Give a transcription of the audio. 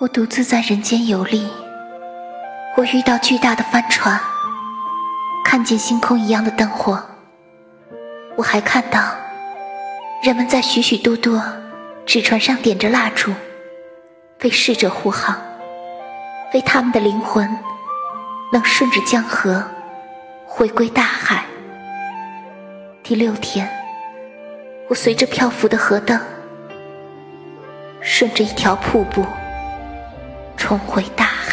我独自在人间游历，我遇到巨大的帆船，看见星空一样的灯火。我还看到人们在许许多多纸船上点着蜡烛，为逝者护航，为他们的灵魂能顺着江河回归大海。第六天，我随着漂浮的河灯，顺着一条瀑布。重回大海。